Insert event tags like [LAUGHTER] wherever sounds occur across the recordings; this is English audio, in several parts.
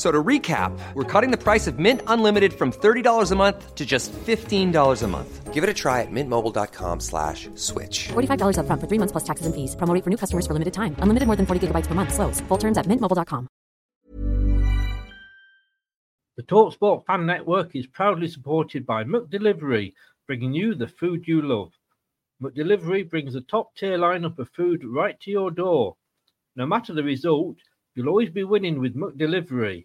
So to recap, we're cutting the price of Mint Unlimited from $30 a month to just $15 a month. Give it a try at mintmobile.com slash switch. $45 up front for three months plus taxes and fees. Promo rate for new customers for limited time. Unlimited more than 40 gigabytes per month. Slows. Full terms at mintmobile.com. The TalkSport Fan Network is proudly supported by McDelivery, bringing you the food you love. McDelivery brings a top-tier lineup of food right to your door. No matter the result, you'll always be winning with McDelivery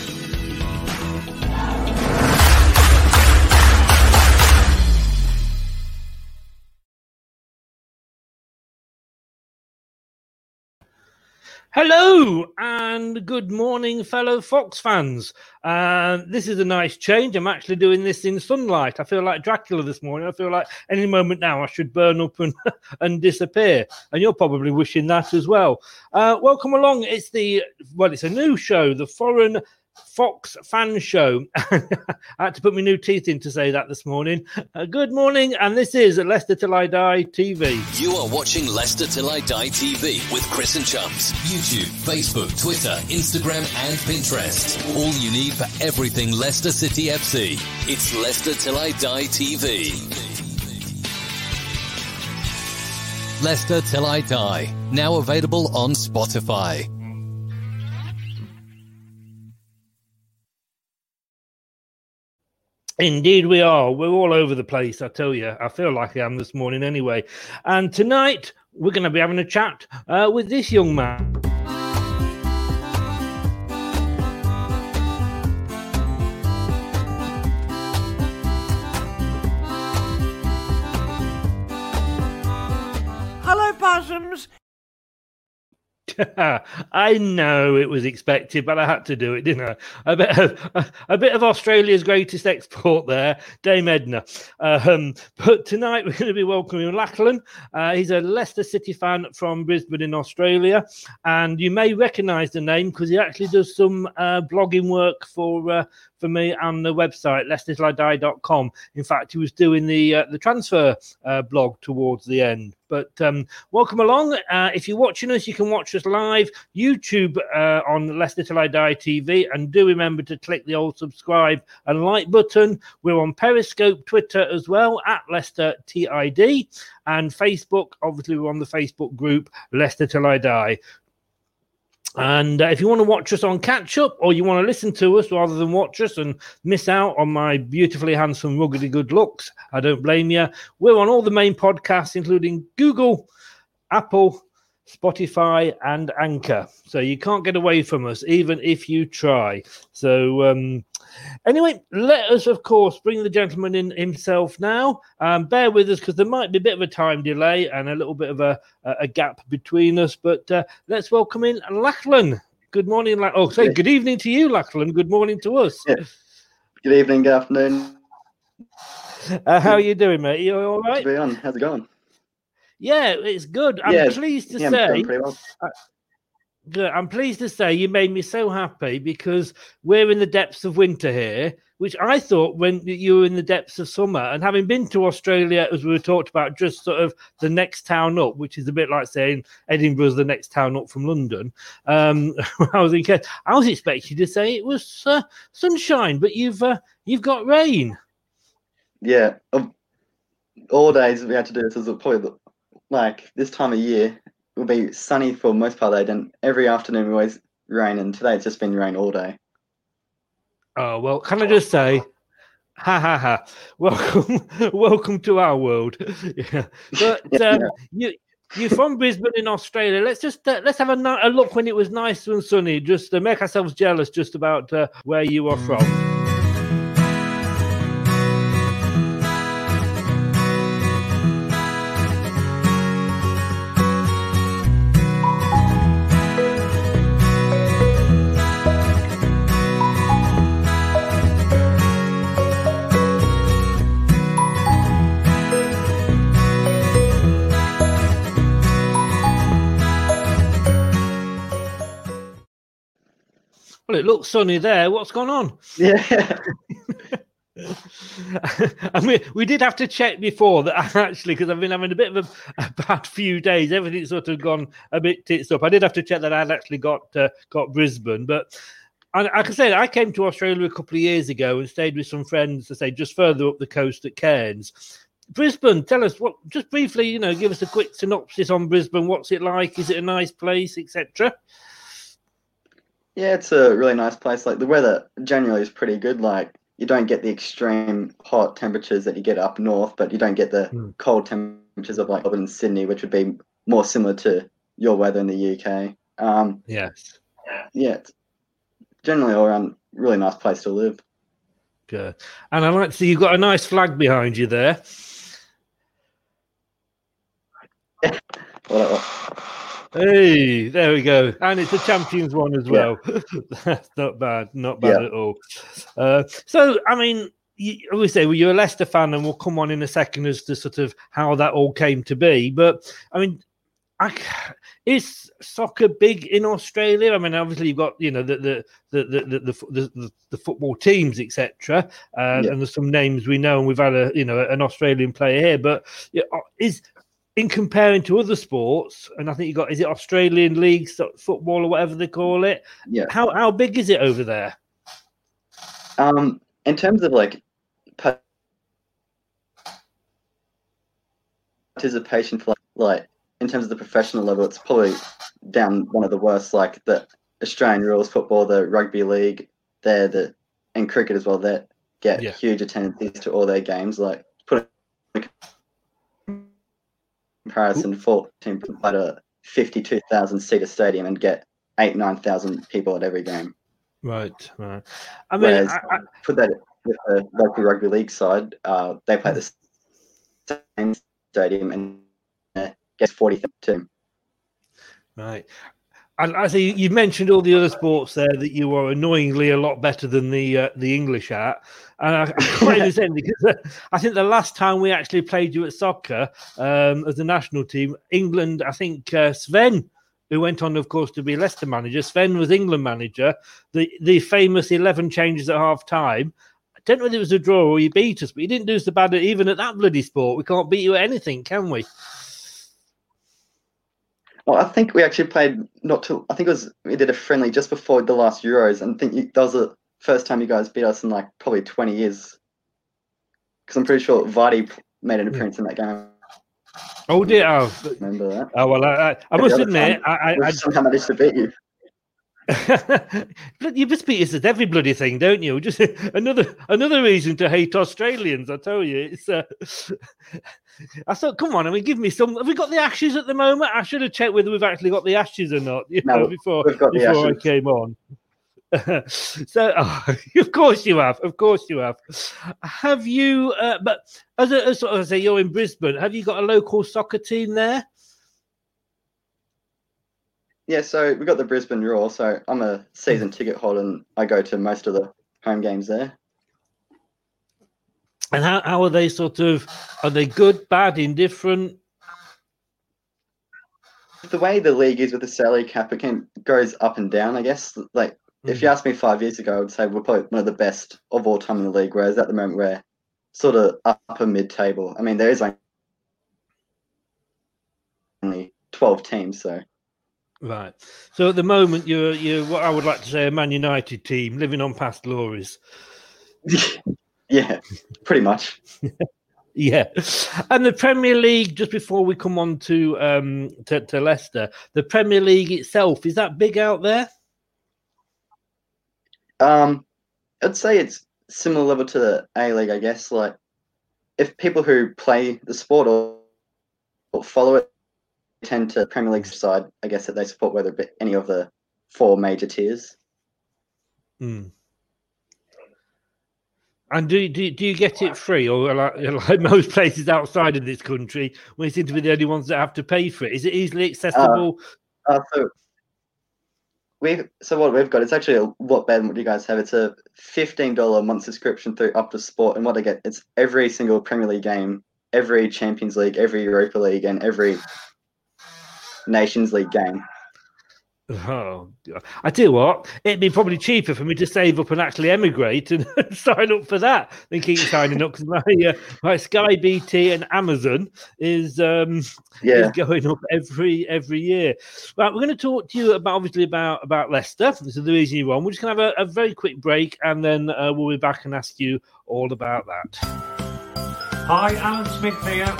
Hello and good morning, fellow Fox fans. Uh, this is a nice change. I'm actually doing this in sunlight. I feel like Dracula this morning. I feel like any moment now I should burn up and, [LAUGHS] and disappear. And you're probably wishing that as well. Uh, welcome along. It's the, well, it's a new show, the Foreign Fox fan show. [LAUGHS] I had to put my new teeth in to say that this morning. Uh, good morning, and this is Leicester Till I Die TV. You are watching Leicester Till I Die TV with Chris and Chums. YouTube, Facebook, Twitter, Instagram, and Pinterest. All you need for everything Leicester City FC. It's Leicester Till I Die TV. Leicester Till I Die. Now available on Spotify. Indeed, we are. We're all over the place, I tell you. I feel like I am this morning anyway. And tonight, we're going to be having a chat uh, with this young man. [LAUGHS] I know it was expected, but I had to do it, didn't I? A bit of, a, bit of Australia's greatest export there, Dame Edna. Um, but tonight [LAUGHS] we're going to be welcoming Lachlan. Uh, he's a Leicester City fan from Brisbane in Australia, and you may recognise the name because he actually does some uh, blogging work for uh, for me on the website leicestertillidie.com. In fact, he was doing the uh, the transfer uh, blog towards the end. But um, welcome along. Uh, if you're watching us, you can watch us live YouTube uh, on Leicester Till I Die TV, and do remember to click the old subscribe and like button. We're on Periscope, Twitter as well at Leicester TID, and Facebook. Obviously, we're on the Facebook group Leicester Till I Die. And uh, if you want to watch us on catch up or you want to listen to us rather than watch us and miss out on my beautifully handsome, ruggedy good looks, I don't blame you. We're on all the main podcasts, including Google, Apple, Spotify, and Anchor. So you can't get away from us, even if you try. So, um, anyway, let us, of course, bring the gentleman in himself now. Um, bear with us because there might be a bit of a time delay and a little bit of a, a gap between us. But uh, let's welcome in Lachlan. Good morning. La- oh, say good evening to you, Lachlan. Good morning to us. Yeah. Good evening, good afternoon. Uh, how are you doing, mate? You all right? How's it going? Yeah, it's good. I'm Yeah, pleased to yeah, say. doing pretty. Good. I'm pleased to say you made me so happy because we're in the depths of winter here, which I thought when you were in the depths of summer. And having been to Australia, as we were talked about, just sort of the next town up, which is a bit like saying Edinburgh's the next town up from London. Um, [LAUGHS] I was thinking, I was expecting to say it was uh, sunshine, but you've uh, you've got rain. Yeah. Of all days we had to do this is probably the, like this time of year will be sunny for most part of the day. Then every afternoon we always rain, and today it's just been rain all day. Oh well, can I just say, ha ha ha! Welcome, [LAUGHS] welcome to our world. [LAUGHS] yeah. But um, you you're from Brisbane in Australia. Let's just uh, let's have a, a look when it was nice and sunny, just to make ourselves jealous, just about uh, where you are from. Well, it looks sunny there. What's going on? Yeah. [LAUGHS] I mean, we did have to check before that [LAUGHS] actually, because I've been having a bit of a, a bad few days. Everything's sort of gone a bit tits up. I did have to check that I'd actually got uh, got Brisbane, but I, I can say I came to Australia a couple of years ago and stayed with some friends to say just further up the coast at Cairns. Brisbane, tell us what, just briefly, you know, give us a quick synopsis on Brisbane. What's it like? Is it a nice place, etc.? Yeah, it's a really nice place. Like the weather generally is pretty good. Like you don't get the extreme hot temperatures that you get up north, but you don't get the Hmm. cold temperatures of like Melbourne and Sydney, which would be more similar to your weather in the UK. Um, Yes. yeah, it's generally all around really nice place to live. Good. And I like to see you've got a nice flag behind you there. [LAUGHS] Well, Hey, there we go. And it's a champions one as well. [LAUGHS] That's not bad. Not bad at all. Uh, so, I mean, you, say well, you're a Leicester fan, and we'll come on in a second as to sort of how that all came to be. But, I mean, I, is soccer big in Australia? I mean, obviously you've got you know the the the the the, the, the, the, football teams, etc. Uh, Yeah. And there's some names we know, and we've had a you know an Australian player here. But yeah, uh, is in comparing to other sports, and I think you got is it Australian league football or whatever they call it? yeah. How how big is it over there? Um, in terms of like participation for like, like in terms of the professional level, it's probably down one of the worst. Like the Australian rules football, the rugby league, they're the and cricket as well. That get Yeah. huge attendances to all their games. Like comparison, team played a fifty-two thousand seater stadium and get eight nine thousand people at every game. Right, right. I mean, Whereas, I, I, put that with the local rugby league side, uh, they play the same stadium and uh, gets 40,000. Right. And I see you've mentioned all the other sports there that you are annoyingly a lot better than the uh, the English at, and I, I quite [LAUGHS] understand because uh, I think the last time we actually played you at soccer um, as a national team, England, I think uh, Sven, who went on, of course, to be Leicester manager, Sven was England manager. The the famous eleven changes at half time. I don't know whether it was a draw or you beat us, but you didn't do so bad at, even at that bloody sport. We can't beat you at anything, can we? Well, I think we actually played not too. I think it was we did a friendly just before the last Euros, and I think you, that was the first time you guys beat us in like probably twenty years. Because I'm pretty sure Vardy made an appearance in that game. Oh dear! Oh, Remember that? oh well, I, I, I must admit, time, I, I, I somehow managed to beat you. [LAUGHS] But you must beat us at every bloody thing, don't you? [LAUGHS] Just another another reason to hate Australians. I tell you, it's. Uh, [LAUGHS] I thought, come on, I mean, give me some. Have we got the ashes at the moment? I should have checked whether we've actually got the ashes or not. You No, know, before we've got the before I came on. so, oh, of course you have. Of course you have. Have you? Uh, but as a, as of say, you're in Brisbane. Have you got a local soccer team there? Yeah, so we got the Brisbane Roar. So I'm a season hmm. ticket holder, and I go to most of the home games there. And how, how are they sort of? Are they good, bad, indifferent? The way the league is with the salary cap, it can goes up and down. I guess. Like if you hmm. asked me five years ago, I would say we're probably one of the best of all time in the league. Whereas at the moment, we're sort of upper mid-table. I mean, there is like only twelve teams, so Right. So at the moment, you're you're what I would like to say a Man United team living on past glories. [LAUGHS] yeah, pretty much. [LAUGHS] Yeah, and the Premier League. Just before we come on to um to, to Leicester, the Premier League itself is that big out there? Um, I'd say it's similar level to the A League, I guess. Like, if people who play the sport or, or follow it tend to Premier League side, I guess that they support whether it be any of the four major tiers. Hmm. And do, do do you get it free, or like, [LAUGHS] like most places outside of this country, we seem to be the only ones that have to pay for it? Is it easily accessible? Uh, so we so what we've got it's actually a lot better than what you guys have. It's a fifteen dollar month subscription through Optus Sport, and what I get it's every single Premier League game, every Champions League, every Europa League, and every Nations League game. Oh, God. I tell you what, it'd be probably cheaper for me to save up and actually emigrate and [LAUGHS] sign up for that than keep signing up because my, uh, my Sky BT and Amazon is um Yeah. is going up every every year. Right, we're going to talk to you about obviously about about Leicester. This is the reason you're on. We're just going to have a, a very quick break and then uh, we'll be back and ask you all about that. Hi, Alan Smith here.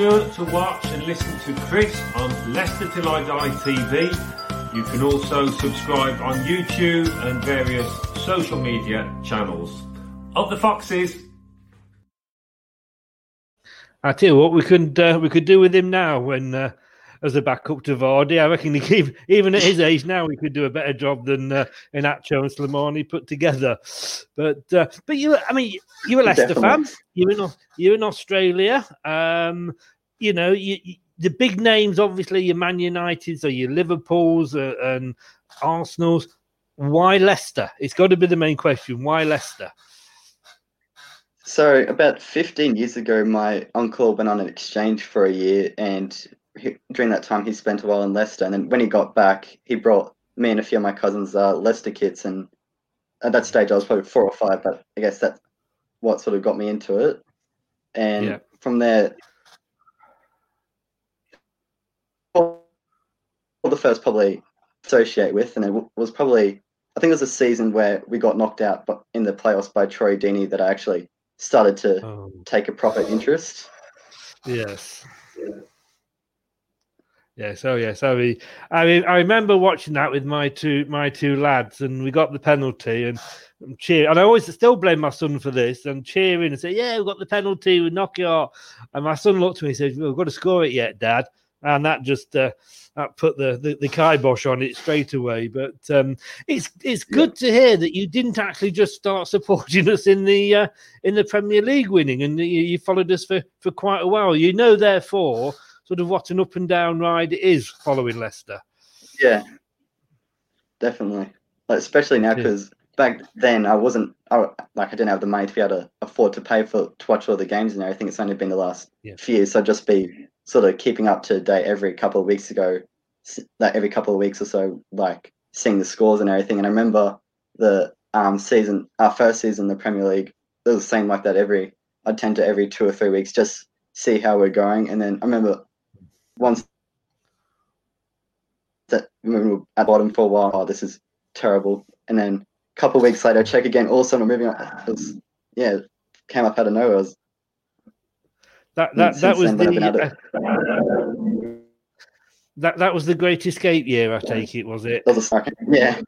Sure to watch and listen to Chris on Leicester Till I Die TV. You can also subscribe on YouTube and various social media channels. Up the Foxes! I tell you what, we could uh, we could do with him now when uh, as a backup to Vardy. I reckon he even at his age now, he could do a better job than uh, Iheanacho and Slimani put together. But uh, but you, I mean, you're a Leicester fan. You're in you're in Australia. Um, you know, you, you, the big names, obviously, your Man Uniteds or your Liverpools uh, and Arsenals. Why Leicester? It's got to be the main question. Why Leicester? So about 15 years ago, my uncle went on an exchange for a year, and he, during that time, he spent a while in Leicester. And then when he got back, he brought me and a few of my cousins uh, Leicester kits. And at that stage, I was probably four or five, but I guess that's what sort of got me into it. And Yeah. from there, well, the first probably associate with, and it was probably I think it was a season where we got knocked out, but in the playoffs by Troy Deeney that I actually started to Oh, take a proper interest. yes. Yes, oh yes, I mean, I mean, I remember watching that with my two my two lads, and we got the penalty, and I'm cheer, and I always still blame my son for this, and cheering and say, "Yeah, we got the penalty, we knock it out." and my son looked at me and said, "We've got to score it yet, Dad," and that just uh, that put the, the the kibosh on it straight away. But um, it's it's good to hear that you didn't actually just start [LAUGHS] supporting us in the uh, in the Premier League winning, and you, you followed us for for quite a while. You know, therefore, sort of what an up and down ride it is following Leicester. Yeah, definitely. Like, especially now Yeah. because back then I wasn't I, like I didn't have the money to be able to afford to pay for to watch all the games and everything. It's only been the last Yeah. few years, so I'd just be sort of keeping up to date every couple of weeks ago, like every couple of weeks or so, like seeing the scores and everything. And I remember the um season, our first season in the Premier League, it was the same like that every. I'd tend to every two or three weeks just see how we're going, and then I remember once we were at bottom for a while. Oh, this is terrible. And then a couple of weeks later, check again. All of a sudden, we're moving up. Was, yeah, came up out of nowhere. Was, That that that was then, they haven't had the uh, that that was the Great Escape year. I take it was it? it was a second. Yeah,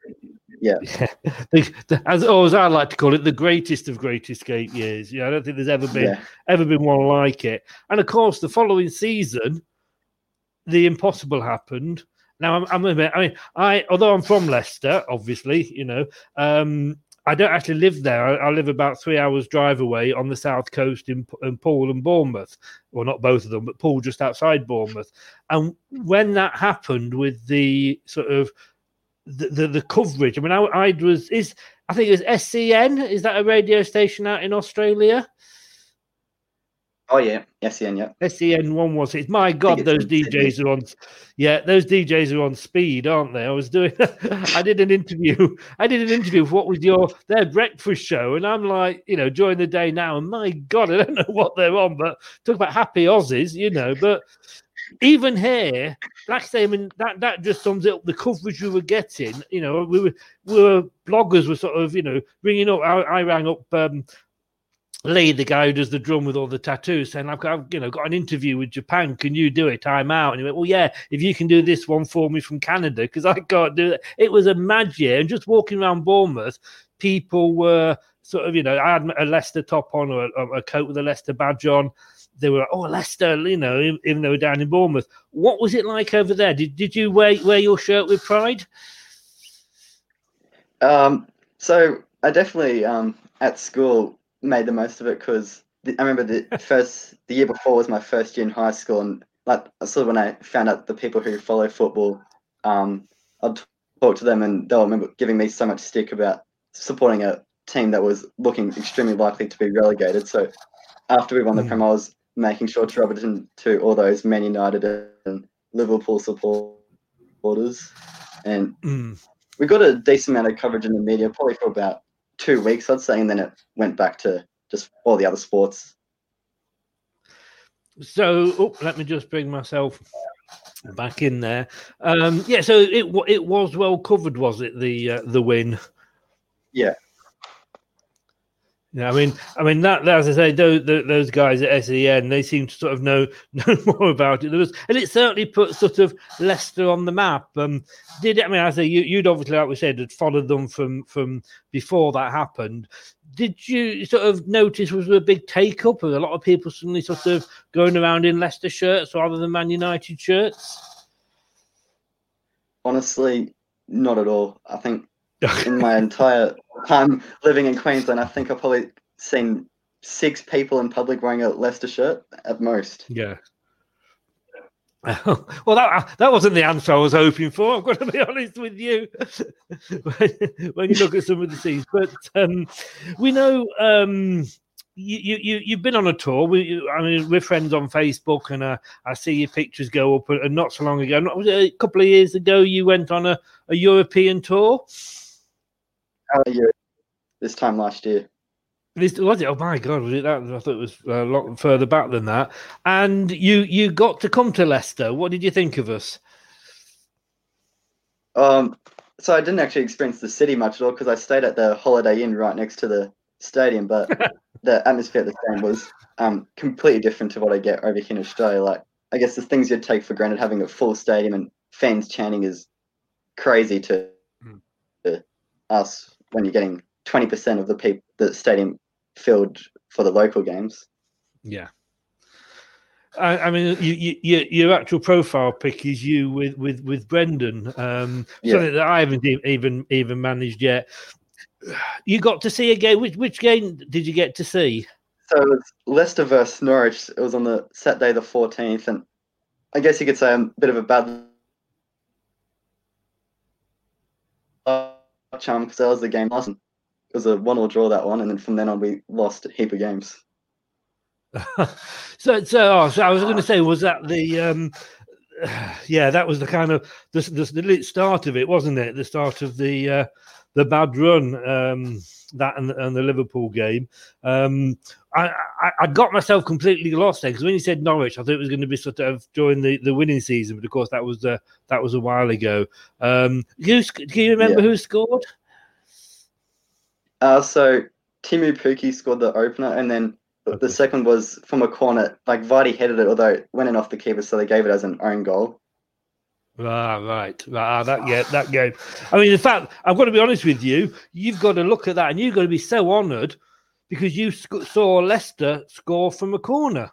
yeah. [LAUGHS] the, as, or as I like to call it, the greatest of Great Escape years. Yeah, I don't think there's ever been Yeah. ever been one like it. And of course, the following season, the impossible happened. Now I'm, I'm a bit, I mean, I although I'm from Leicester, obviously, you know, um, I don't actually live there. I, I live about three hours drive away on the south coast in, in Poole and Bournemouth. Well, not both of them, but Poole just outside Bournemouth. And when that happened with the sort of the, the, the coverage, I mean, I, I was is I think it was SCN. Is that a radio station out in Australia? Oh yeah, SEN. Yeah. SEN one was it? My God, those. DJs are on. Yeah, those DJs are on speed, aren't they? I was doing. [LAUGHS] I did an interview. I did an interview. for What was your their breakfast show? And I'm like, you know, during the day now, and my God, I don't [LAUGHS] know what they're on, but talk about happy Aussies, you know. But even here, say, I that that just sums up. The coverage we were getting, you know, we were we were bloggers were sort of, you know, ringing up. I, I rang up. um Lee, the guy who does the drum with all the tattoos, saying, "I've got, you know, got an interview with Japan. Can you do it? I'm out." And he went, "Well, yeah, if you can do this one for me from Canada, because I can't do it." It was a mad year, and just walking around Bournemouth, people were sort of, you know, I had a Leicester top on or a, a coat with a Leicester badge on. They were, oh, Leicester, you know, even even though we're down in Bournemouth. What was it like over there? Did did you wear wear your shirt with pride? Um, so I definitely um, at school made the most of it because I remember the [LAUGHS] first the year before was my first year in high school, and like sort of when I found out the people who follow football, um, I'd talk to them, and they'll remember giving me so much stick about supporting a team that was looking extremely likely to be relegated. So after we won the Mm. Prem, I was making sure to rub it into all those Man United and Liverpool supporters, and Mm. we got a decent amount of coverage in the media, probably for about two weeks, I'd say, and then it went back to just all the other sports. So oh, let me just bring myself back in there. Um, yeah, so it it was well covered, was it? The uh, the win. Yeah. Yeah, I mean, I mean that, as I say, those, those guys at SEN, they seem to sort of know [LAUGHS] know more about it. There was, and it certainly put sort of Leicester on the map. Um, did? I mean, I say you, you'd obviously, like we said, had followed them from from before that happened. Did you sort of notice was there a big take up? Was a lot of people suddenly sort of going around in Leicester shirts rather than Man United shirts? Honestly, not at all. I think [LAUGHS] in my entire time living in Queensland, I think I've probably seen six people in public wearing a Leicester shirt at most. Yeah. [LAUGHS] well, that that wasn't the answer I was hoping for. I've got to be [LAUGHS] honest with you. when, you look at some of the scenes, but um, we know um, you, you you you've been on a tour. We, I mean, we're friends on Facebook, and uh, I see your pictures go up. And not so long ago, not a couple of years ago, you went on a, a European tour. How are you this time last year? This, was it? Oh my god, was it that? I thought it was a lot further back than that. And you you got to come to Leicester. What did you think of us? Um, so I didn't actually experience the city much at all because I stayed at the Holiday Inn right next to the stadium, but [LAUGHS] the atmosphere at the stadium was um, completely different to what I get over here in Australia. Like, I guess the things you'd take for granted, having a full stadium and fans chanting is crazy to, to us when you're getting 20% of the people, the stadium filled for the local games. Yeah. I, I mean, you, you, your, your actual profile pick is you with with with Brendan. Um, Yeah. Something that I haven't even even managed yet. You got to see a game. Which which game did you get to see? So it was Leicester versus Norwich. It was on the Saturday the 14th, and I guess you could say I'm a bit of a bad charm because that was the game last. It was a one-all draw that one, and then from then on we lost a heap of games. [LAUGHS] so so, oh, so I was going to say, was that the um, [SIGHS] yeah, that was the kind of the, the, the start of it, wasn't it? The start of the uh, the bad run. Um, that and, and the Liverpool game. Um, I, I, I got myself completely lost there because when you said Norwich, I thought it was going to be sort of during the, the winning season, but of course that was uh, that was a while ago. Um, you, do you remember yeah. who scored? Uh, so Teemu Pukki scored the opener, and then okay. the second was from a corner. Like Vardy headed it, although it went in off the keeper, so they gave it as an own goal. Ah, right. Ah, that yeah, that game. I mean, in fact, I've got to be honest with you. You've got to look at that, and you've got to be so honoured because you sc- saw Leicester score from a corner.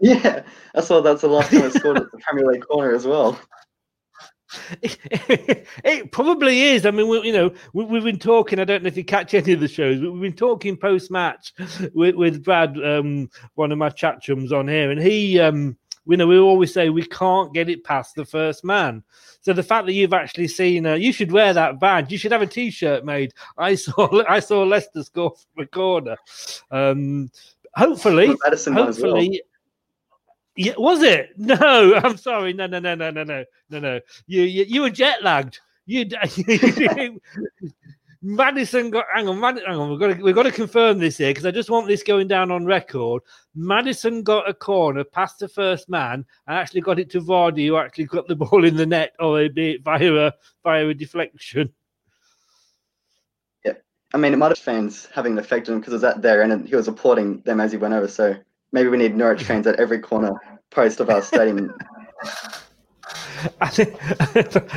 Yeah, I saw that's the last time I scored at the Premier League corner as well. [LAUGHS] [LAUGHS] it probably is. I mean, we, you know, we, have been talking. I don't know if you catch any of the shows, but we've been talking post match with, with Brad, um, one of my chat chums on here, and he, um, we know we always say we can't get it past the first man. So the fact that you've actually seen, uh, you should wear that badge. You should have a T-shirt made. I saw, [LAUGHS] I saw Leicester score from a corner. Um, hopefully, hopefully. Well. Yeah, was it? [LAUGHS] No, I'm sorry. No, no, no, no, no, no, no, no. You, you, you were jet lagged. You, [LAUGHS] Maddison got. Hang on, hang on. We've got to we've got to confirm this here because I just want this going down on record. Maddison got a corner past the first man and actually got it to Vardy, who actually got the ball in the net, or be it via a via a deflection. Yeah, I mean, it might have fans having an effect on him because it was at there and he was applauding them as he went over. So maybe we need Norwich fans at every corner post of our stadium. [LAUGHS] I think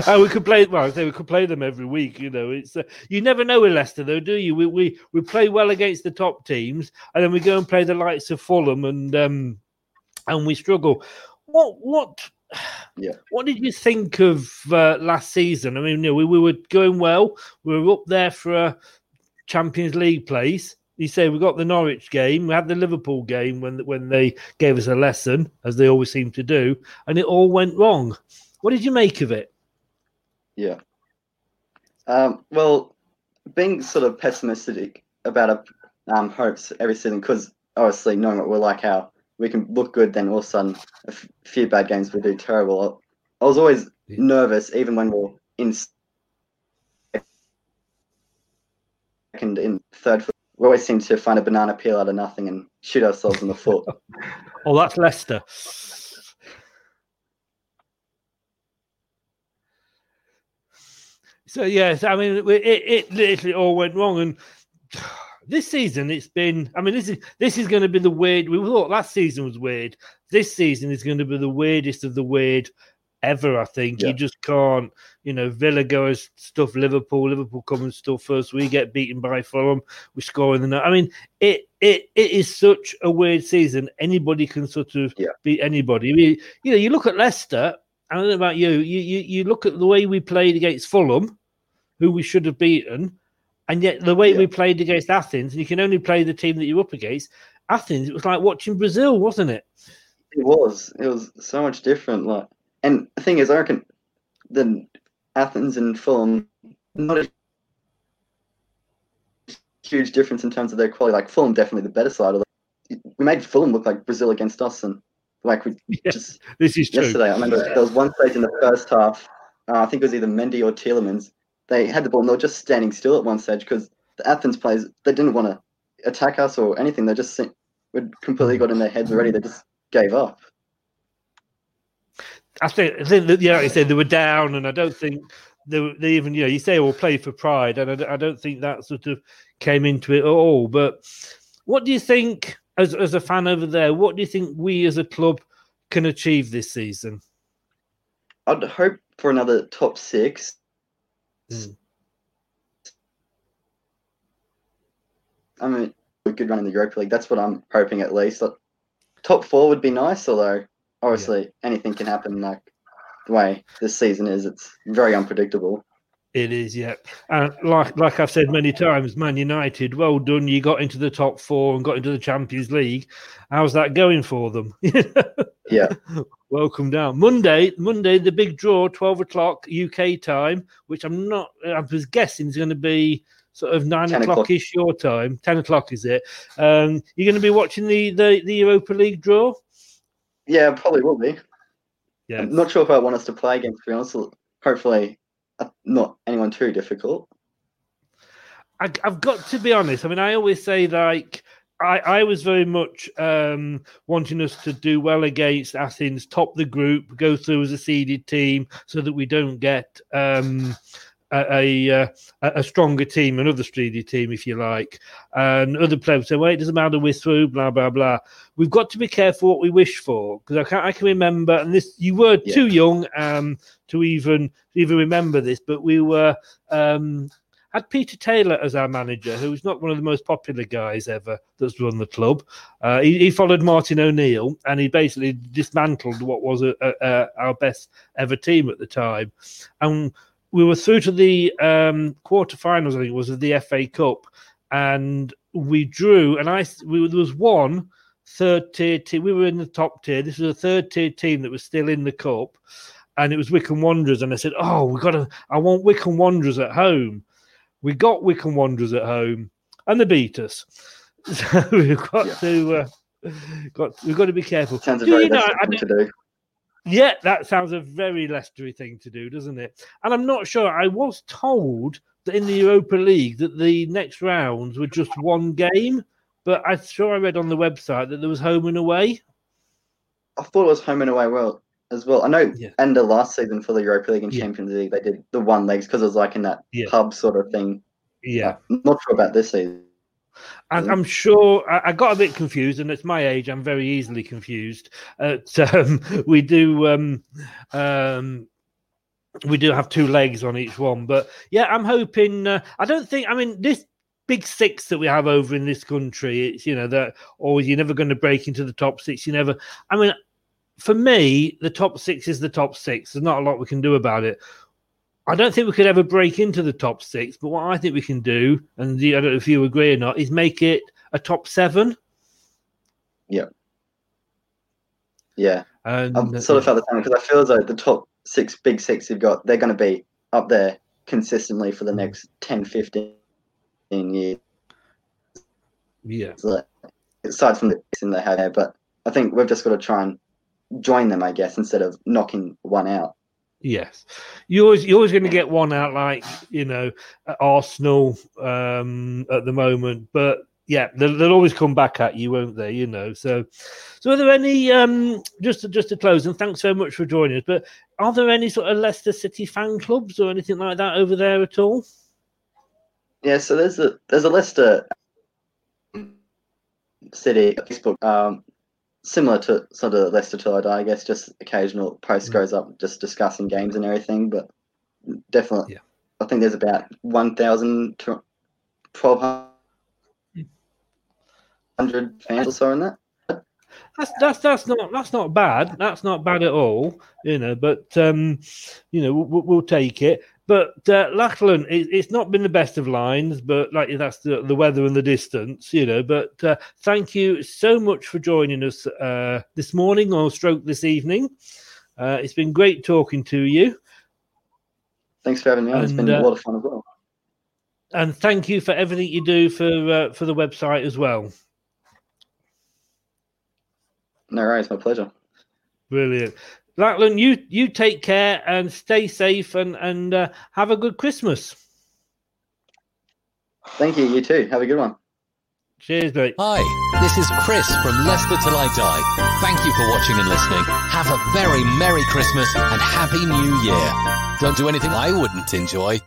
[LAUGHS] oh, we could play. Well, I say we could play them every week. You know, it's uh, you never know with Leicester though, do you? We, we we play well against the top teams, and then we go and play the likes of Fulham, and um, and we struggle. What what? [SIGHS] Yeah. What did you think of uh, last season? I mean, you know, we, we were going well. We were up there for a Champions League place. You say we got the Norwich game, we had the Liverpool game when when they gave us a lesson, as they always seem to do, and it all went wrong. What did you make of it? Yeah. Um, well, being sort of pessimistic about our um, hopes every season, because obviously knowing what we're like, how we can look good, then all of a sudden a f- few bad games we do terrible. I was always yeah. nervous, even when we're in second, in third. We always seem to find a banana peel out of nothing and shoot ourselves in the foot. [LAUGHS] oh, that's Leicester. So yes, I mean it, it literally all went wrong, and this season it's been. I mean this is this is going to be the weird. We thought last season was weird. This season is going to be the weirdest of the weird ever. I think yeah. you just can't. You know, Villa go and stuff Liverpool. Liverpool come and stuff us. We get beaten by Fulham. We score in the night. I mean, it it it is such a weird season. Anybody can sort of yeah. beat anybody. I mean, you know, you look at Leicester. I don't know about you. You you you look at the way we played against Fulham who we should have beaten. And yet, the way yeah. we played against Athens, and you can only play the team that you're up against. Athens, it was like watching Brazil, wasn't it? It was. It was so much different. Like, and the thing is, I reckon the Athens and Fulham not a huge difference in terms of their quality. Like Fulham, definitely the better side. Of we made Fulham look like Brazil against us, and like we [LAUGHS] yeah, just this is yesterday. True. I remember there was one stage in the first half. Uh, I think it was either Mendy or Tielemans they had the ball and they were just standing still at one stage because the Athens players they didn't want to attack us or anything. They just would completely got in their heads already. They just gave up. I think, I think that, yeah, like I said they were down, and I don't think they, they even, you know, you say all play for pride, and I, I don't think that sort of came into it at all. But what do you think, as as a fan over there, what do you think we as a club can achieve this season? I'd hope for another top six. Mm. I mean, a good run in the Europa League. That's what I'm hoping at least. Like, top four would be nice, although obviously yeah. anything can happen. Like the way this season is, it's very unpredictable. It is, yeah. And like like I've said many times, Man United, well done. You got into the top four and got into the Champions League. How's that going for them? [LAUGHS] yeah. Welcome down. Monday, Monday, the big draw, twelve o'clock UK time, which I'm not. I was guessing is going to be sort of nine o'clock ish your time. Ten o'clock is it? Um, you're going to be watching the, the the Europa League draw. Yeah, probably will be. Yeah. I'm not sure if I want us to play against. To be honest, hopefully, uh, not anyone too difficult. I, I've got to be honest. I mean, I always say like I, I was very much um, wanting us to do well against Athens, top the group, go through as a seeded team, so that we don't get um, a, a, a stronger team, another seeded team, if you like. And other players say, "Well, it doesn't matter, we're through." Blah blah blah. We've got to be careful what we wish for because I can I can remember, and this you were Yeah. too young um, to even even remember this, but we were. Um, had Peter Taylor as our manager, who was not one of the most popular guys ever that's run the club. Uh, he, he followed Martin O'Neill and he basically dismantled what was a, a, a, our best ever team at the time. And we were through to the um, quarterfinals, I think it was, of the FA Cup. And we drew, and I we, there was one third tier team. We were in the top tier. This was a third tier team that was still in the cup, and it was Wycombe Wanderers. And I said, "Oh, we got to. I want Wycombe Wanderers at home." We got Wycombe Wanderers at home, and they beat us. [LAUGHS] So we've got Yeah. to uh, got we've got to be careful. Sounds a Do very you know, I to do. Yeah, that sounds a very Leicestery thing to do, doesn't it? And I'm not sure. I was told that in the Europa League that the next rounds were just one game, but I'm sure I read on the website that there was home and away. I thought it was home and away well as well. I know Yeah. end of last season for the Europa League and Yeah. Champions League, they did the one legs because it was like in that Yeah. pub sort of thing. Yeah, I'm not sure about this season. And I'm sure I, got a bit confused, and it's my age, I'm very easily confused. Uh, [LAUGHS] um, we do. Um, um, we do have two legs on each one, but yeah, I'm hoping. Uh, I don't think. I mean, this big six that we have over in this country, it's you know that, always you're never going to break into the top six. You never. I mean, for me, the top six is the top six. There's not a lot we can do about it. I don't think we could ever break into the top six, but what I think we can do, and I don't know if you agree or not, is make it a top seven. Yeah, Yeah. And I've sort of felt the same because I feel as though the top six, big six you've got, they're going to be up there consistently for the mm. next 10, 15 years. yeah, So, aside from the in they have there, but I think we've just got to try and join them, I guess, instead of knocking one out. Yes, you're always you're always going to get one out like you know Arsenal um, at the moment, but yeah, they'll, they'll always come back at you, won't they? You know. So, so are there any um, just to, just to close? And thanks so much for joining us. But are there any sort of Leicester City fan clubs or anything like that over there at all? Yeah, so there's a there's a Leicester City Facebook, um, similar to sort of Leicester Till I Die, I guess. Just occasional post Mm. goes up, just discussing games and everything. But definitely, Yeah. I think there's about 1,000 to 1,200 fans or so in that. That's that's that's not that's not bad. That's not bad at all, you know. But um, you know, we'll, we'll take it. But uh, Lachlan, it, it's not been the best of lines, but like that's the, the weather and the distance, you know. But uh, thank you so much for joining us uh, this morning or stroke this evening. Uh, it's been great talking to you, Thanks for having me on. It's been uh, a lot of fun as well. and thank you for everything you do for uh, for the website as well. No it's my pleasure. Brilliant. Lachlan, you you take care and stay safe and and uh, have a good Christmas. Thank you. You too. Have a good one. Cheers, mate. Hi, this is Chris from Leicester Till I Die. Thank you for watching and listening. Have a very Merry Christmas and Happy New Year. Don't do anything I wouldn't enjoy.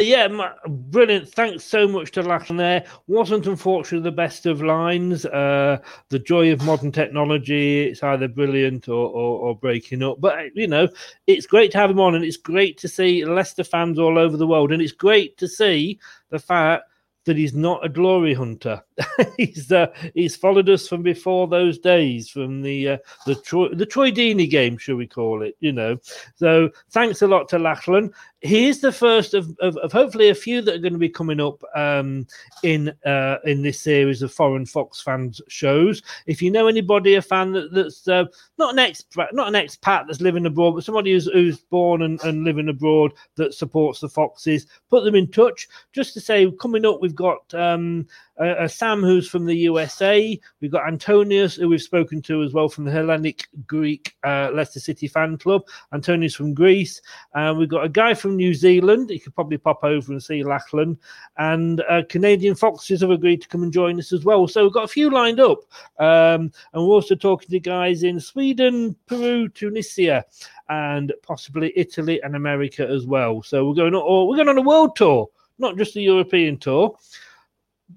Yeah, brilliant. Thanks so much to Lachlan there. Wasn't unfortunately the best of lines. Uh, the joy of modern technology, it's either brilliant or, or, or breaking up. But, you know, it's great to have him on and it's great to see Leicester fans all over the world. And it's great to see the fact that he's not a glory hunter. [LAUGHS] he's uh, he's followed us from before those days, from the uh, the Troy the Troy Deeney game, shall we call it? You know. So thanks a lot to Lachlan. He is the first of, of, of hopefully a few that are going to be coming up um, in uh, in this series of foreign Fox fans shows. If you know anybody, a fan that, that's uh, not an expat, not an expat that's living abroad, but somebody who's, who's born and, and living abroad that supports the Foxes, put them in touch. Just to say, coming up, we've got um, uh, uh, Sam, who's from the USA. We've got Antonius, who we've spoken to as well from the Hellenic Greek uh, Leicester City fan club. Antonius from Greece. Uh, we've got a guy from New Zealand. He could probably pop over and see Lachlan. And uh, Canadian Foxes have agreed to come and join us as well. So we've got a few lined up. Um, and we're also talking to guys in Sweden, Peru, Tunisia, and possibly Italy and America as well. So we're going, on, we're going on a world tour, not just a European tour.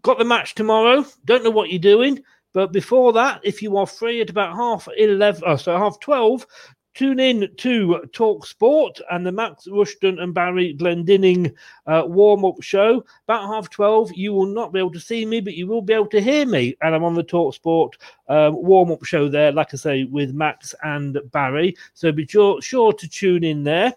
Got the match tomorrow. Don't know what you're doing. But before that, if you are free at about half 11, oh, so half 12, tune in to Talk Sport and the Max Rushton and Barry Glendinning uh, warm up show. About half 12, you will not be able to see me, but you will be able to hear me. And I'm on the Talk Sport um, warm up show there, like I say, with Max and Barry. So be sure, sure to tune in there.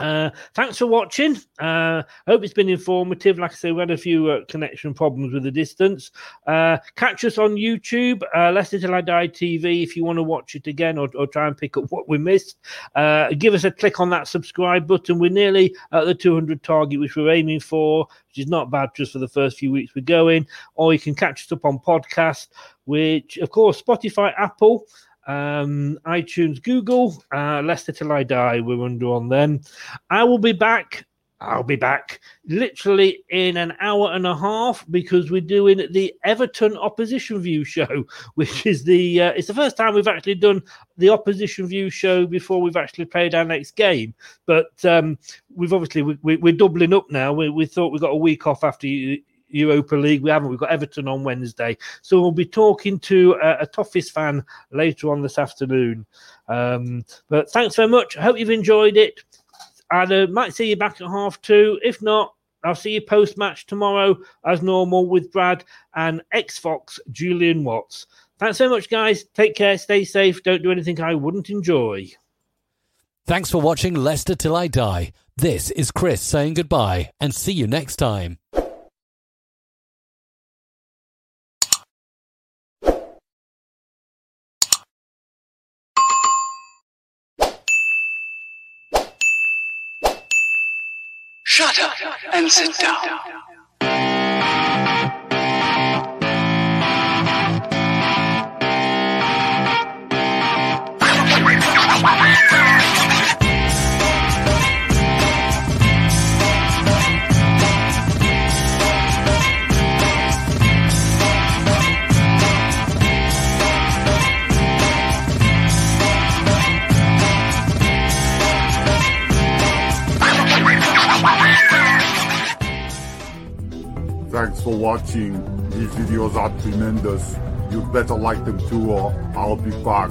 Uh, thanks for watching. Uh, hope it's been informative. Like I say, we had a few uh, connection problems with the distance. Uh, catch us on YouTube, uh, Leicester Till I Die TV, if you want to watch it again or, or try and pick up what we missed. Uh, give us a click on that subscribe button. We're nearly at the 200 target, which we're aiming for, which is not bad just for the first few weeks we're going. Or you can catch us up on podcast, which, of course, Spotify, Apple um, iTunes, Google, uh, Leicester Till I Die. We're under on them. I will be back. I'll be back literally in an hour and a half because we're doing the Everton Opposition View show, [LAUGHS] which is the uh, it's the first time we've actually done the Opposition View show before we've actually played our next game. But um, we've obviously we, are doubling up now. We, we, thought we got a week off after Europa League. We haven't. We've got Everton on Wednesday, so we'll be talking to a, a Toffees fan later on this afternoon. Um, but thanks very much. I hope you've enjoyed it. I uh, might see you back at half two. If not, I'll see you post match tomorrow as normal with Brad and X Fox Julian Watts. Thanks so much, guys. Take care. Stay safe. Don't do anything I wouldn't enjoy. Thanks for watching Leicester Till I Die. This is Chris saying goodbye and see you next time. Shut up and sit down. For watching. These videos are tremendous. You'd better like them too or I'll be back.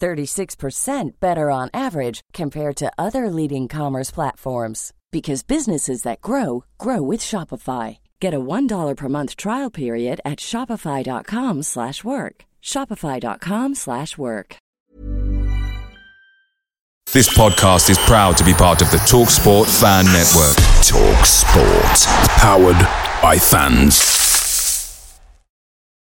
36% better on average compared to other leading commerce platforms because businesses that grow grow with Shopify. Get a $1 per month trial period at shopify.com/work. shopify.com/work. This podcast is proud to be part of the TalkSport Fan Network. Talk Sport. Powered by fans.